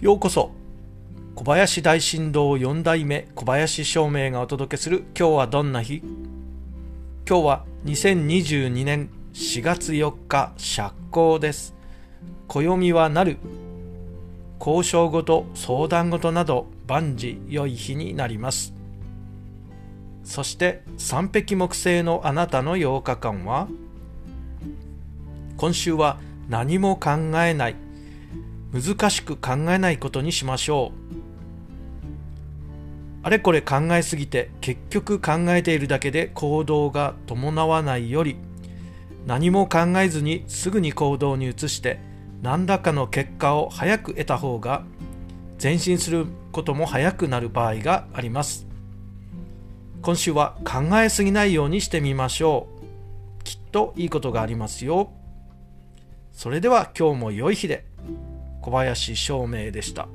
ようこそ。小林大震動4代目小林照明がお届けする今日はどんな日？今日は2022年4月4日釈光です。暦はなる。交渉事相談事など万事良い日になります。そして三匹木星のあなたの8日間は今週は何も考えない。難しく考えないことにしましょう。あれこれ考えすぎて結局考えているだけで行動が伴わないより何も考えずにすぐに行動に移して何らかの結果を早く得た方が前進することも早くなる場合があります。今週は考えすぎないようにしてみましょう。きっといいことがありますよ。それでは今日も良い日で。小林照明でした。